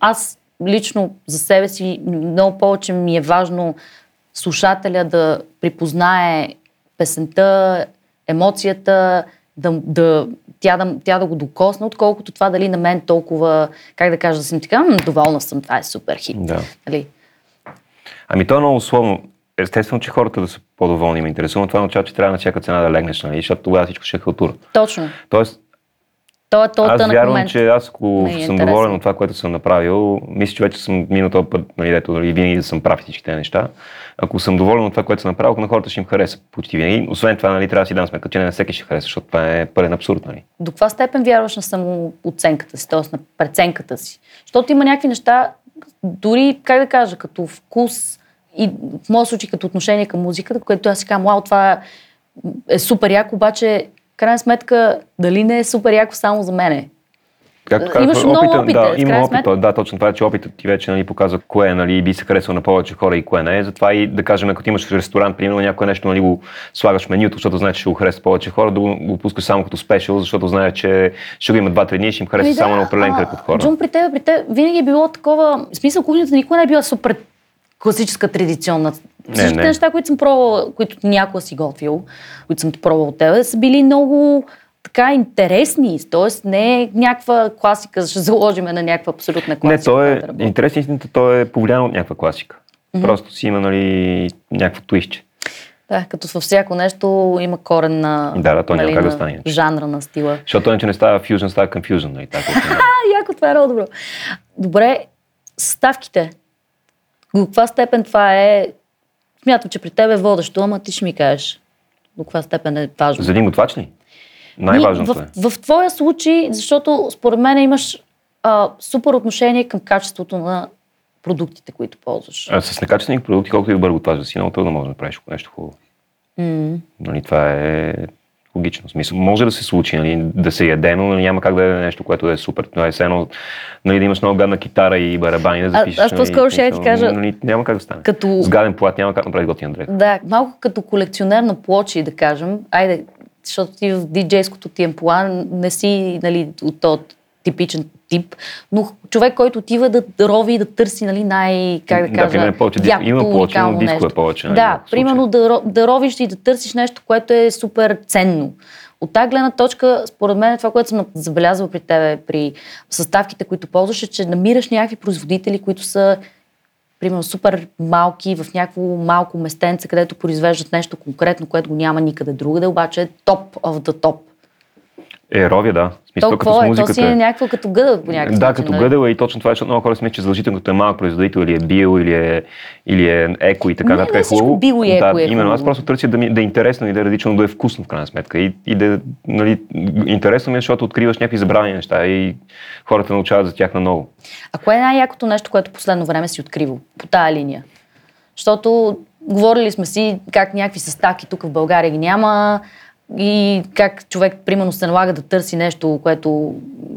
аз лично за себе си много повече ми е важно слушателя да припознае песента, емоцията, да, да, тя, да, тя да го докосне, отколкото това дали на мен толкова, как да кажа, да съм така, «М, доволна съм, това е супер хит. Да. Нали? Ами то е много условно. Естествено, че хората да са по-доволни ме интересува, това означава, че трябва на всяка цена да легнеш, нали? защото тогава всичко ще е халтура. Точно. Тоест, То е то аз вярвам, момент. че аз ако е съм доволен от това, което съм направил, мисля, че вече съм минал този път, нали, дето нали, винаги да съм прав и всички тези неща. Ако съм доволен от това, което съм направил, на хората ще им хареса почти винаги. Освен това, нали, трябва да си дам сметка, че не на всеки ще хареса, защото това е пълен абсурд. Нали. до каква степен вярваш на самооценката си, т.е. на преценката си? Защото има някакви неща, дори, как да кажа, като вкус и в моят случай като отношение към музиката, което аз си казвам, вау, това е супер яко, обаче, крайна сметка, дали не е супер яко само за мене? Както Имаш казах, много опита, опит, да, в има опит, сметка. да, точно това е, че опитът ти вече нали, показва кое нали, би се харесало на повече хора и кое не е. Затова и да кажем, ако ти имаш ресторант, примерно някое нещо нали, го слагаш в менюто, защото знаеш, че ще го хареса повече хора, да го, го пускаш само като спешъл, защото знаеш, че ще го има 2-3 дни и ще им хареса Ами само да, на определен кръг от хора. Джун, при теб, при теб винаги е било такова, в смисъл кухнята никога не е била супер класическа, традиционна. Всичките не. неща, които съм пробвала, които някога си готвил, които съм пробвал от тебе, са били много така интересни. Тоест не е някаква класика, ще заложиме на някаква абсолютна класика. Не, то е, работи. интересен истината, то е повлиян от някаква класика. Просто си има нали, някакво твистче. Да, като във всяко нещо има корен на, нали, Да, да, то няма как да стане жанра на стила. Защото иначе не става фюжн, става confusion. Нали, така, <laughs> яко, това е много добро. Добре, ставките. До каква степен това е... Смятам, че при теб е водещо, ама ти ще ми кажеш. До каква степен е важно. За един готвач ли? Най-важното е. в, в твоя случай, защото според мен имаш а, супер отношение към качеството на продуктите, които ползваш. А, с некачествени продукти, колкото и добър готвач да си, много трудно може да направиш нещо хубаво. М. Нали, това е логично. Смисъл, може да се случи, нали, да се яде, но няма как да е нещо, което е супер. Това е все едно, нали, да имаш много гадна китара и барабани да запишеш. аз по-скоро ще я ти кажа, Нали, няма как да стане. като- С гаден плат няма как да направиш готин дрек. Да, малко като колекционер на плочи, да кажем. Айде, защото ти в диджейското ти амплуа не си нали, от този типичен тип, но човек, който отива да рови и да търси нали, най, как да Да, кажа, е повече Има плочи, но диско е повече, нали, Да, примерно да, да ровиш и да търсиш нещо, което е супер ценно. От тази гледна точка, според мен, това, което съм забелязала при тебе, при съставките, които ползваш, е, че намираш някакви производители, които са примерно супер малки, в някакво малко местенце, където произвеждат нещо конкретно, което го няма никъде другаде, обаче е топ of the топ. Е, ровя, да. В смисъл, То като какво с е? То музиката. си е някакво като гъдъл по някакъв Да, начин, като нали? гъдела и точно това, защото много хора мислят, че задължително като е малък производител или е бил, или е, или е еко и така Не, нататък не е всичко хубаво. био и еко да, е именно, аз просто търся да, ми, да е интересно и да е различно, да е вкусно в крайна сметка. И, и да, нали, интересно ми е, защото откриваш някакви забравени неща и хората научават за тях на ново. А кое е най-якото нещо, което последно време си откривал по тая линия? Защото говорили сме си как някакви съставки тук в България ги няма и как човек, примерно, се налага да търси нещо, което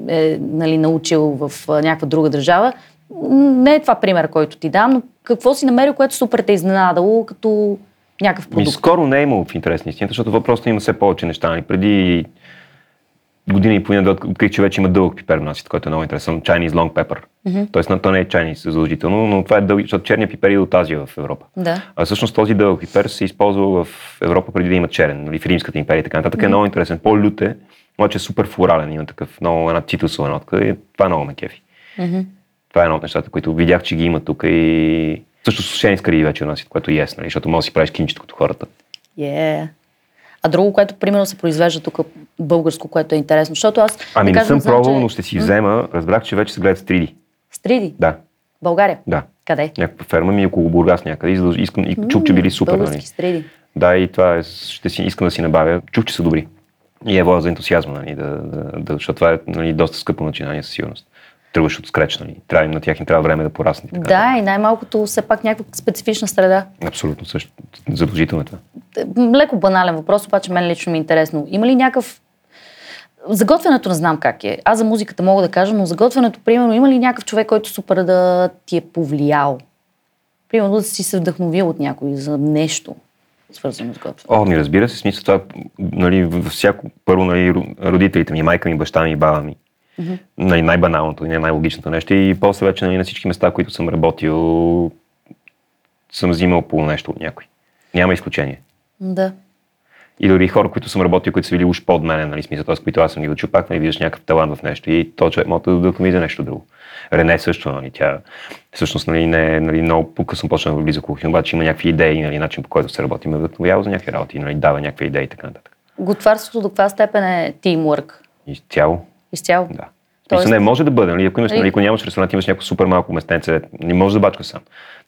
е нали, научил в някаква друга държава. Не е това пример, който ти дам, но какво си намерил, което супер те е изненадало като някакъв Ми, продукт? скоро не е имало в интерес на истината, защото въпросът има все повече неща. Преди година и половина да открих, че вече има дълъг пипер в нас, който е много интересен. Chinese long pepper. Mm-hmm. Тоест, на- то не е Chinese задължително, но това е дълги, защото черният пипер е от Азия в Европа. Да. А всъщност този дълъг пипер се използва в Европа преди да има черен, нали, в Римската империя и така нататък. Е много интересен. По-лют е, обаче е супер флорален, има такъв много една цитрусова нотка и това много ме кефи. Това е едно от нещата, които видях, че ги има тук и също сушени скари вече носят, което е, нали, защото може да си правиш кинчето като хората. Yeah. А друго, което примерно се произвежда тук българско, което е интересно, защото аз... Ами не съм пробвал, че- но ще си взема. Разбрах, че вече се гледат с 3D. Стриди? Да, България? да. Къде? Някаква ферма ми е около Бургас някъде. И, задълж- искам, и чух, че били супер. Нали? Български стриди. Да, и това е, ще си, искам да си набавя. Чух, че са добри. И е воля за ентусиазма, нали, да, да, да, защото това е нали, доста скъпо начинание със сигурност. Тръгваш от скреч, нали. Трябва, им- на тях им трябва време да пораснат. Така. Да, и най-малкото все пак някаква специфична среда. Абсолютно също. Задължително е това. Леко банален въпрос, обаче мен лично ми е интересно. Има ли някакъв... Заготвянето не знам как е. Аз за музиката мога да кажа, но заготвянето, примерно, има ли някакъв човек, който супер да ти е повлиял? Примерно да си се вдъхновил от някой за нещо, свързано с готвяне. О, ми разбира се, смисъл това, нали, всяко, първо, нали, ро- родителите ми, майка ми, баща ми, баба ми. Mm-hmm. Нали, най-баналното и най-логичното нещо. И после вече нали, на всички места, които съм работил, съм взимал по нещо от някой. Няма изключение. Да. И дори хора, които съм работил, които са били уж под мене, нали, смисъл, т.е. които аз съм ги учил, пак нали, виждаш някакъв талант в нещо и то човек може да вдъхнови за нещо друго. Рене също, нали, тя всъщност нали, не, нали, много по-късно почна да влиза кухня, обаче има някакви идеи, нали, начин по който се работи, ме вдъхновява за някакви работи, нали, дава някакви идеи и така нататък. Готварството до каква степен е тимворк? И цяло, Изцяло? да. Тоест- Тоест... не може да бъде, нали, ако, имаш, Нали- ако нямаш ресторант, имаш някакво супер малко местенце, не можеш да бачкаш сам.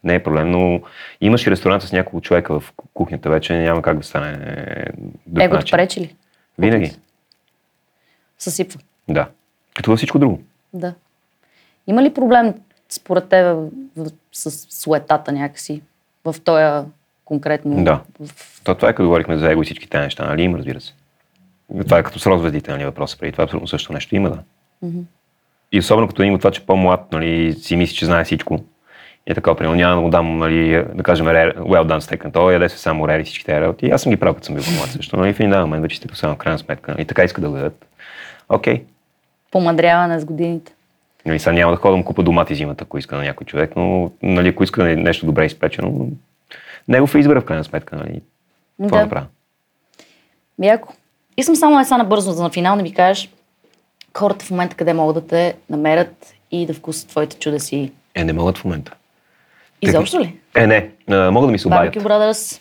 Не е проблем, но имаш и ресторант с няколко човека в кухнята вече, няма как да стане друг Егото начин. пречи ли? Винаги, Съсипва. да. Като във всичко друго. Да. Има ли проблем според теб с суетата някакси в този конкретно... Да. В... То, това е като говорихме за его и всички тези неща, нали? Има, разбира се. Това е като с розвездите, нали, въпроса преди това, абсолютно също нещо има, да. И особено като има това, че по-млад, нали, си мисли, че знае всичко. И е така, примерно, няма да му дам, нали, да кажем, ре- well done steak and то, яде се само рери всички тези работи. Аз съм ги правил, като съм бил по-млад също. Нали, в един момент вече стига само в крайна сметка. Нали, така иска да го дадат. Окей. Помадряване с годините. Нали, сега няма да ходя да му купа домати зимата, ако иска на някой човек, но нали, ако иска нали, нещо добре изпечено, негов е избора в крайна сметка. Нали. Това Да. направя. Яко. Искам само една набързо за на финал да ми кажеш хората в момента къде могат да те намерят и да вкусат твоите чудеси. Е, не могат в момента. Изобщо ли? Е, не. А, могат да ми се обадят. Barbecue Brothers.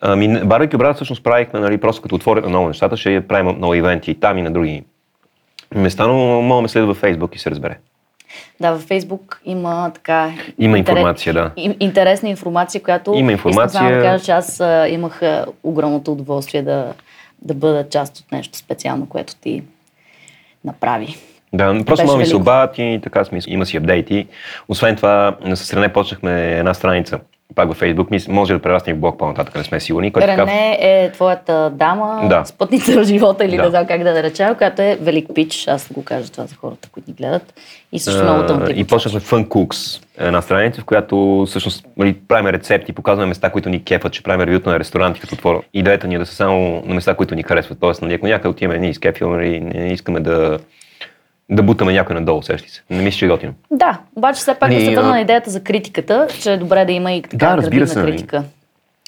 Ами, Барбекю брат всъщност правихме, нали, просто като отворят на ново нещата, ще правим много ивенти и там и на други места, но мога да ме следва във Фейсбук и се разбере. Да, във Фейсбук има така... Има информация, да. ин- Интересна информация, която... Има Искам само информация. да кажа, че аз а, имах огромното удоволствие да, да бъда част от нещо специално, което ти направи. Да, просто мога ми се обадят и така сме, има си апдейти. Освен това, с Рене почнахме една страница, пак във Фейсбук, мис- може да прерасне в блог по-нататък, не сме сигурни. Който така- Рене е твоята дама, Да. спътница в живота или Да. не знам как да нареча, която е велик пич, аз го кажа това за хората, които ни гледат. И също много тъмтиво. И почнахме Fun Cooks, една страница, в която всъщност нали, правим рецепти, показваме места, които ни кефат, че правим ревюта на ресторанти като отворя. Идеята ни е да са само на места, които ни харесват. Тоест, нали, ако някъде отиваме, ние изкефилме, нали, не искаме да, да бутаме някой надолу, сещи се. Не мисля, че е готино. Да, обаче все пак да се върна на идеята за критиката, че е добре да има и така Да, разбира градивна се, нали. критика.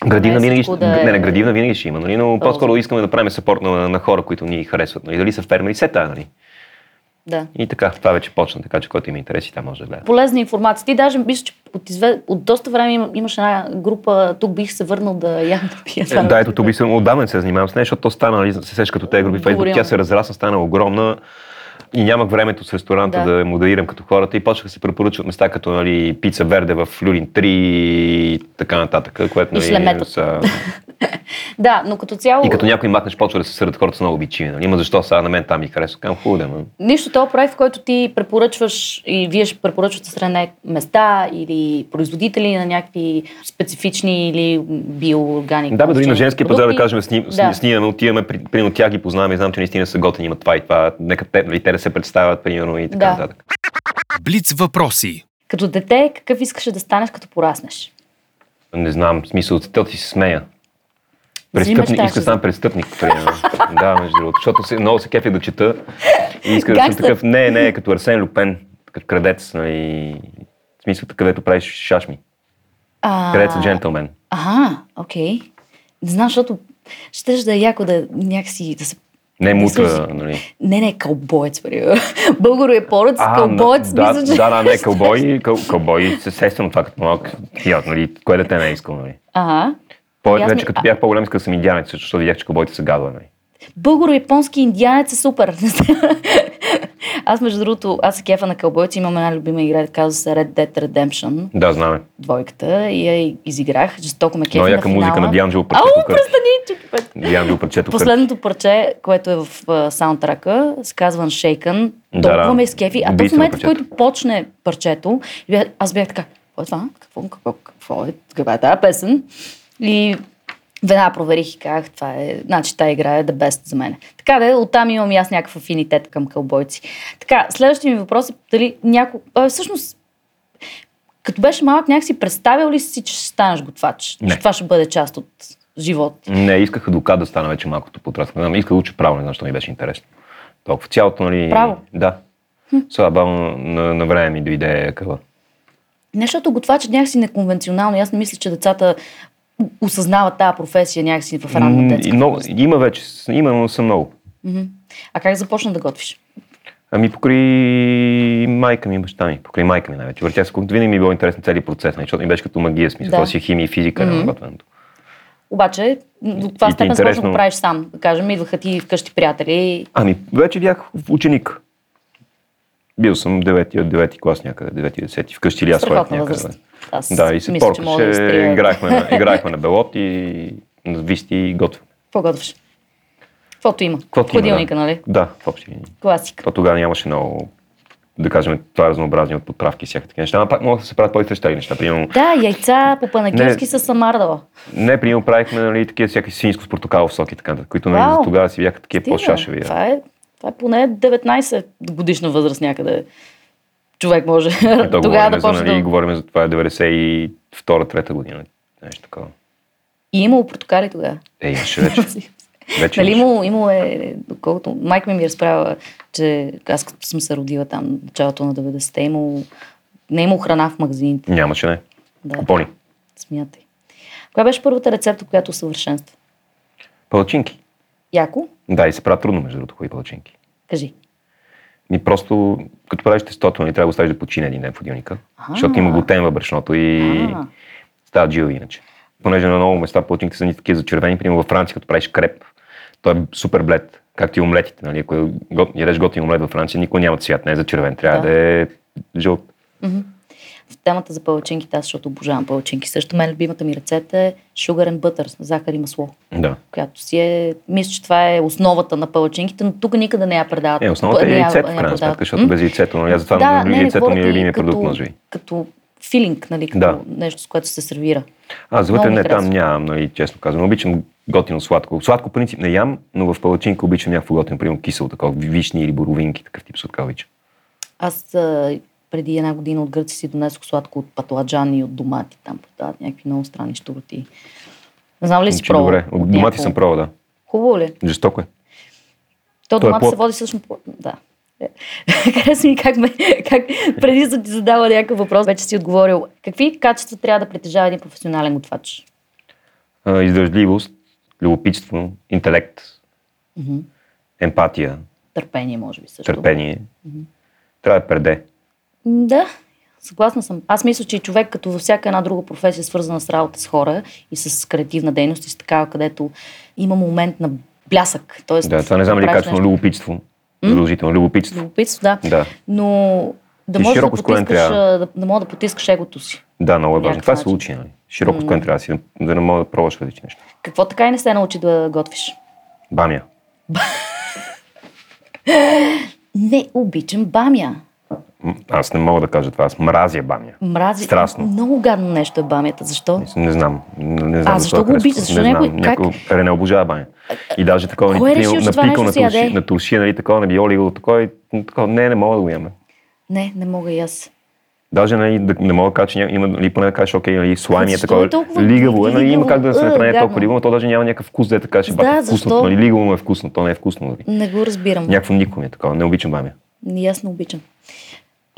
Градивна Не, винаги, ще- да е- не, не, градивна винаги ще има, нали, но по-скоро искаме да правим съпорт на, на хора, които ни харесват. Нали, дали са фермери, все тая, нали. Да. И така, това вече почна, така че който има интереси, там може да гледа. Полезна информация. Ти даже мисля, че от, изве... от доста време има, имаш една група, тук бих се върнал да ям да пия. Е, да, ето тук би съм отдавна се занимавам с нея, защото то стана, нали, се сеш като тези групи Фейсбук, тя се разрасна, стана огромна и нямах времето с ресторанта да, да модерирам като хората. И почнаха да се препоръчват места като нали, Пица Верде в Люлин 3 и така нататък, което нали, са... <laughs> да, но като цяло... И като някой махнеш, почва да се сърдат хората са много обичими. Нали? Има защо сега на мен там ми харесва. Кам хубаво но... Нищо това прави, в който ти препоръчваш и вие ще препоръчвате страна места или производители на някакви специфични или биоорганики. Да, бе, дори на женския пазар да кажем, сним, да. снимаме, отиваме, при, при, тях ги познаваме и знам, че наистина са готини, имат това и това. Нека те, нали, те да се представят, примерно, и така да. нататък. Блиц въпроси. Като дете, какъв искаше да станеш, като пораснеш? Не знам, в смисъл, от ти се смея. Престъпник, иска да стана престъпник, примерно. <laughs> да, между другото. Защото се, много се кефи да чета и иска да съм такъв, не, не, като Арсен Люпен, такъв крадец, нали, в смисъл, където правиш шашми. А... Крадец джентълмен. Ага, окей. Не знам, защото ще да е яко да някакси да се не мутра, нали? Не, не, кълбоец, Българо е порът с кълбоец. Да, мисля, че... да, да, не, кълбой, къл, кълбой, естествено това като малък хият, нали? Кое да те не е искал, нали? Ага. По, Ясни... вече като бях по-голям, исках да съм индианец, защото видях, че кълбоите са гадва, нали? Българо-японски индианец е супер. <laughs> аз, между другото, аз се кефа на кълбойци, имам една любима игра, казва се Red Dead Redemption. Да, знаме. Двойката и я изиграх, жестоко ме кефа Но яка музика на Дианджело парчето. Ау, престани! Дианджело парчето Последното парче, което е в саундтрака, се казва Unshaken. Толкова да, ме скефи. А то в момента, в който почне парчето, аз бях така, какво е това? Какво, какво, какво е? Каква е тази песен? И Веднага проверих и казах, това е, значи тази игра е the best за мен. Така да, оттам имам и аз някакъв афинитет към кълбойци. Така, следващия ми въпрос е дали някой... Всъщност, като беше малък, някак си представил ли си, че ще станеш готвач? Не. Че това ще бъде част от живот? Не, исках адвокат да стана вече малкото подраснал. Исках да уча право, не знам, защо ми беше интересно. Толкова цялото, нали... Право? Да. Сега бавно на, на време ми дойде къва. Не, защото готвачът някакси неконвенционално. Аз не мисля, че децата осъзнават тази професия някакси в ранна детска много, Има вече, има, но са много. А как започна да готвиш? Ами покрай майка ми и баща ми, покрай майка ми най-вече. Въртя се, винаги ми е било интересен цели процес, нали, защото ми беше като магия, смисъл, да. си химия и физика mm-hmm. на готвенето. Обаче, до това степен интересно... да го правиш сам, да кажем, идваха ти вкъщи приятели. Ами, вече бях ученик. Бил съм 9 от 9 клас някъде, 9 10 вкъщи или аз някъде. Възраст. Аз да, и се мисля, поркаше, да играхме, на, <laughs> играхме на белот и на висти и готвим. Какво готвиш? Каквото има. Каквото Хладилника, да. нали? Да, в общи. Класика. То тогава нямаше много да кажем, това разнообразни от подправки и всякакви такива неща. Но пак могат да се правят по-истрещали неща. Примерно... Да, яйца по панагирски с самардала. Не, примерно правихме нали, такива всякакви свинско с портокалов сок и така, които нали, за тогава си бяха такива по-шашеви. Това е, това е поне 19 годишна възраст някъде човек може е, тогава да почне нали, да... Говорим за това 92-3 година. Нещо такова. И имало протокали тогава? Е, имаше вече. <laughs> вече нали имало, имало е, доколкото майка ми ми е разправила, че аз като съм се родила там, началото на 90-те, имало, не е имало храна в магазините. Нямаше, не. Да. Купони. Смятай. Коя беше първата рецепта, която усъвършенства? Палачинки. Яко? Да, и се правят трудно, между другото, хубави палачинки. Кажи. Ми просто, като правиш тестото, не нали, трябва да го оставиш да почине един ден в ходилника, защото има глутен във брашното и става жили иначе. Понеже на много места плътните са ни такива за червени, примерно във Франция, като правиш креп, той е супер блед, както и омлетите. Нали? Ако ядеш готин омлет във Франция, никой няма цвят, не е за червен, трябва да, да е жълт. Mm-hmm в темата за палачинките, аз защото обожавам палачинки. Също мен любимата ми рецепта е sugar and butter, захар и масло. Да. Която си е, мисля, че това е основата на палачинките, но тук никъде не я предават. Е, основата е яйцето, в крайна сметка, защото без яйцето, но аз това да, не, яйцето ми е любимия продукт, може би. Като филинг, нали, като да. нещо, с което се сервира. Аз вътре не там нямам, нали, честно казвам. Обичам готино сладко. Сладко принцип не ям, но в палачинка обичам някакво готино, примерно кисело, такова, вишни или боровинки, такъв тип сладка обичам. Аз преди една година от Гърци си донесох сладко от патладжани и от домати. Там продават някакви много странни штурти. Не знам ли си пробвал? Добре, от домати някакво... съм пробвал, да. Хубаво ли? Жестоко е. То, То домата е се води всъщност по... Да. <laughs> Хареса ми как, ме, как преди да ти задава някакъв въпрос, вече си отговорил. Какви качества трябва да притежава един професионален готвач? Издържливост, любопитство, интелект, mm-hmm. емпатия, Търпение, може би също. търпение. Трябва да перде. Да, съгласна съм. Аз мисля, че човек, като във всяка една друга професия, свързана с работа с хора и с креативна дейност и с такава, където има момент на блясък. Тоест, Да, това не знам ли качествено нещо- любопитство. Задължително любопитство. Любопитство, да. Да. Но да можеш да потискаш, трябва. да, да можеш да потискаш егото си. Да, много е важно. Това се учи, нали? Широко с трябва да си, да не мога да пробваш различни неща. Какво така и не се научи да готвиш? Бамя. <laughs> Не обичам бамя. Аз не мога да кажа това. Аз мразя бамя. Мрази. Страстно. Много гадно нещо е бамята. Защо? Не знам. Не, не знам А, защо го харесва. обичаш? Защо не някой- как? Някой Рене обожава баня. И даже такова Кой е ни- че това напикал нещо на турши, на турши, нали, такова на биоли, го такова, такова. Не, не мога да го бе. Не, не мога и аз. Даже нали, да, не мога да кажа, че ня- има, нали, поне да кажеш, окей, нали, слайми е Защо такова. е толкова лигаво е, нали, има как да се направи Е, толкова лигаво, но то даже няма някакъв вкус да е така, че Да, бах вкусно. Нали, лигаво му е вкусно, то не е вкусно. Нали. Не го разбирам. Някакво нико ми е такова, не обичам бамя. И аз не обичам.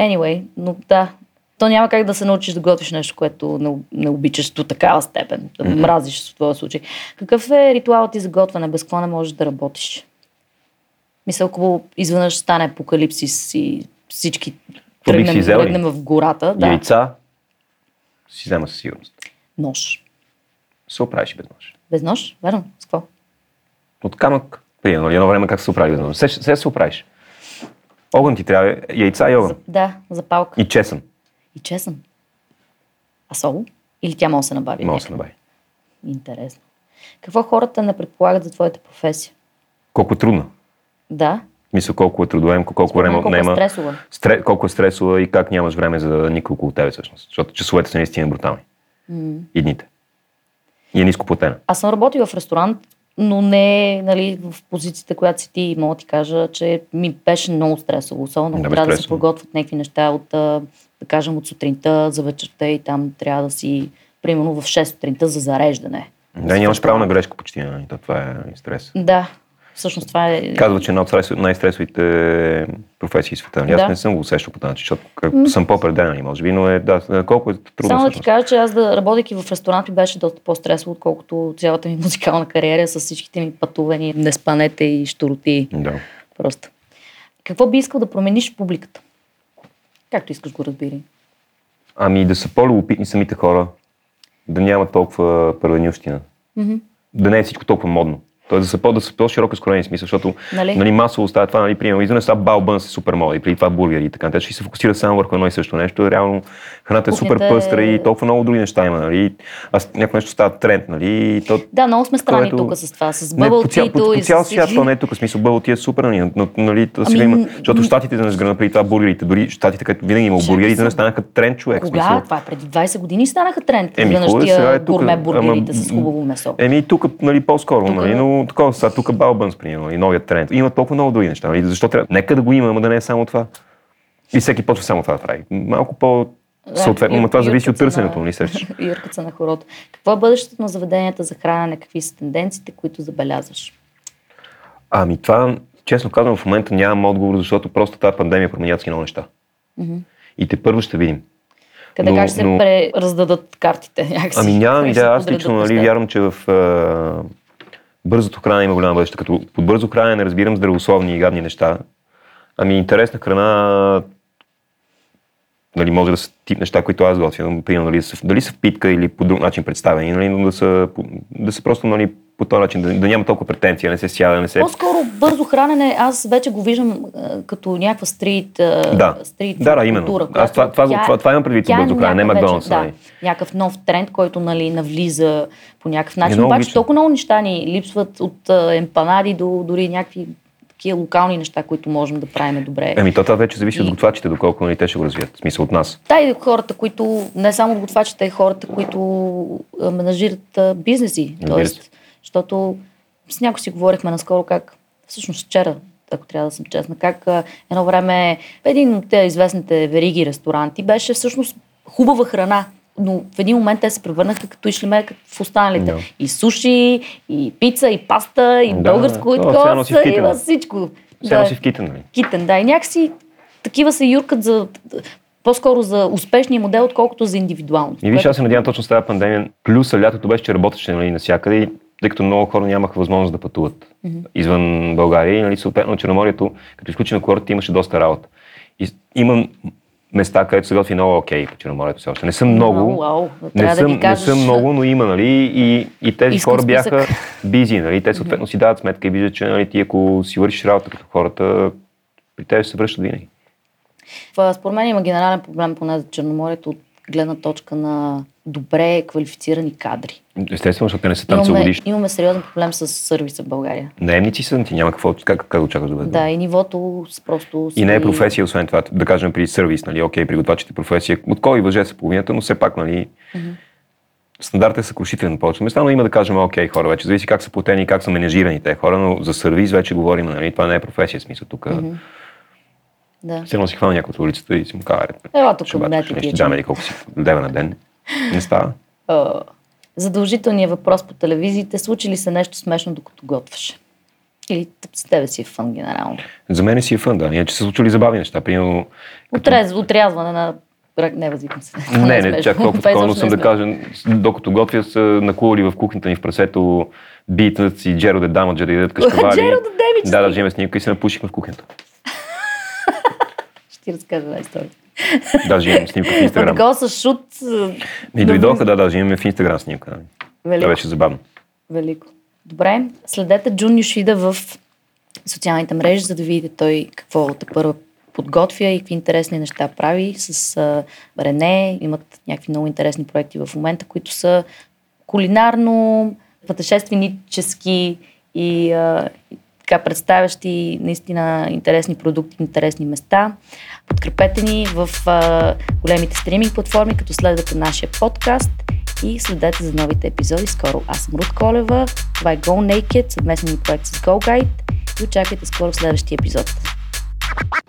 Anyway, но да, то няма как да се научиш да готвиш нещо, което не, не обичаш до такава степен, да мразиш в твоя случай. Какъв е ритуалът ти за готвене? Без какво не можеш да работиш? Мисля, ако изведнъж стане апокалипсис и всички тръгнем, тръгнем в гората, да, Яйца си взема със сигурност. нож. Се оправиш без нож. Без нож? Верно? С какво? От камък, примерно, едно време как се оправи без нож. Се, се, се оправиш. Огън ти трябва, яйца и огън. За, да, запалка. И чесън. И чесън. А сол? Или тя може да се набави? Може да се набави. Интересно. Какво хората не предполагат за твоята професия? Колко е трудно. Да, Мисля колко е трудоемко, колко време колко е отнема. стресова. Стре, колко е стресова и как нямаш време за никой около тебе всъщност. Защото часовете са наистина брутални. И дните. И е ниско платена. Аз съм работила в ресторант, но не нали, в позицията, която си ти мога да ти кажа, че ми беше много стресово. Особено Да, трябва да се подготвят някакви неща от, да кажем, от сутринта за вечерта и там трябва да си, примерно в 6 сутринта за зареждане. Да, нямаш право на грешка почти. Нали? То, това е стрес. Да, всъщност това е... Казва, че една от стрес- най-стресовите професии в света. Нали? Аз Да. не съм го усещал по начин, защото съм по-преден, нали, може би, но е, да, колко е трудно Само да ти кажа, че аз да работейки в ресторант ми беше доста по-стресово, отколкото цялата ми <laughs> музикална кариера с всичките ми пътувания, неспанете и штороти. Да. Просто. Какво би искал да промениш в публиката? Както искаш го разбери. Ами да са по-любопитни самите хора, да няма толкова първенилщина. Да не е всичко толкова модно. Тоест да са, по, да са по-широко скроени смисъл, защото Нали? нали, масово става това, нали, примерно, изведнъж балбън са супер мода и преди това бургери и така. Те ще се фокусира само върху едно и също нещо. Реално храната е супер е- пъстра и толкова много други неща има. Нали. Аз някакво нещо става тренд, нали. И то, Да, много сме странни Което- тук с това, с по, цял, по, бъбълтито по и цял с свят, то не е тук, смисъл бъбълти е супер, нали, но, нали, то Ами, има, защото щатите да не сграна преди това бургерите, дори щатите, където винаги има Чакай бургери, сега. да не станаха тренд човек. Кога? Това е преди 20 години станаха тренд. Еми, е, сега е тук, гурме бургерите с хубаво месо. Еми, тук, нали, по-скоро, нали, но такова, сега тук Балбънс, примерно, и новият тренд. Има толкова много други неща, нали, защо трябва? Нека да го има, ама да не е само това. И всеки почва само това да прави. Малко по съответно, но това зависи от търсенето, на- нали, сещаш? <laughs> Юрката на хорото. Какво е бъдещето на заведенията за хранене? Какви са тенденциите, които забелязваш? Ами това, честно казвам, в момента нямам отговор, защото просто тази пандемия променя адски много неща. И те първо ще видим. Къде Но- как ще се прераздадат картите? <laughs> Някакси? Ами нямам <laughs> идея. Аз лично нали, вярвам, че в бързото хранене има голяма бъдеще. Като под бързо хранене не разбирам здравословни и гадни неща. Ами интересна храна нали, може да са тип неща, които аз готвя. Примерно, дали са, дали са в питка или по друг начин представени, нали, но да са, да са просто нали, по този начин, да, да няма толкова претенция, не се сяда, да не се... По-скоро бързо хранене, аз вече го виждам а, като някаква стрит, а, Да. стрит Да, да, именно. култура. Аз това- това- това- това имам предвид тя е бързо хранене, не Макдоналдс, нали. Да, някакъв нов тренд, който нали, навлиза по някакъв начин. много Обаче обичам. толкова много неща ни липсват от а, емпанади до дори някакви такива локални неща, които можем да правим добре. Ами то това вече зависи от И- готвачите, доколко нали, те ще го развият. В смисъл от нас. Та и хората, които, не само готвачите, и хората, които менажират бизнеси. Разбира Тоест, се. защото с някой си говорихме наскоро как, всъщност вчера, ако трябва да съм честна, как едно време един от тези известните вериги ресторанти беше всъщност хубава храна. Но в един момент те се превърнаха като ишлеме в останалите. Да. И суши, и пица, и паста, и Да, българско, и да. О, такова, китен. има всичко. Сега си в китен, нали? Китен, да. И някакси такива се юркат за по-скоро за успешния модел, отколкото за индивидуално. И виж, аз се надявам точно с тази пандемия. Плюса лятото беше, че работеше нали, навсякъде и тъй като много хора нямаха възможност да пътуват mm-hmm. извън България и нали, съответно Черноморието, като изключим курорта, имаше доста работа. И, имам места, където се готви много окей по Черноморието все още. Не съм много, Wow, не, да съм, ги кажеш... не съм много, но има, нали, и, и тези Искам хора списък. бяха бизи, нали, те съответно си дават сметка и виждат, че нали, ти ако си вършиш работа като хората, при теб се връщат винаги. Според мен има генерален проблем поне за Черноморието от гледна точка на добре квалифицирани кадри. Естествено, защото те не са там Имаме, целогодишни. имаме сериозен проблем с сервиса в България. Наемници са, ти няма какво, как, как очакваш да бъде. Да, и нивото с просто... И не е си- професия, освен това, да кажем при сервис, нали, окей, приготвачите професия, от кой въже са половината, но все пак, нали, стандартът е съкрушителен на повечето места, но има да кажем, окей, хора, вече зависи как са платени и как са менежирани те хора, но за сервис вече говорим, нали, това не е професия, смисъл тук. Да. Все едно си хвана някой от улицата и си му кара. Ела тук, ще баташ, ще даме ли колко си лева на ден. Не става. Задължителният въпрос по телевизиите. Случи ли се нещо смешно докато готваш? Или с тебе си е фън генерално? За мен си е фън, да. Иначе са случили забавни неща. Примерно, Отрез, отрязване на... рак- Не, възикам се. Не, <laughs> е не, смешно. чак толкова такова, но съм да е кажа, докато готвя са накували в кухнята ни в прасето битът си Джеро де Дамаджа да идат кашкавали. <laughs> Джеро де Да, да, снимка и се напушихме в кухнята. <laughs> Ще ти разкажа една история. Даже имам снимка в Инстаграм. такова с шут. И дойдоха, да, даже имаме в Инстаграм снимка. нали. Това Велико. беше забавно. Велико. Добре, следете Джун Юшида в социалните мрежи, за да видите той какво те първа подготвя и какви интересни неща прави с а, Рене. Имат някакви много интересни проекти в момента, които са кулинарно, пътешественически и а, и така представящи наистина интересни продукти, интересни места. Подкрепете ни в а, големите стриминг платформи, като следвате нашия подкаст и следете за новите епизоди скоро. Аз съм Руд Колева, това е Go Naked, съвместен проект с Go Guide и очаквайте скоро следващия епизод.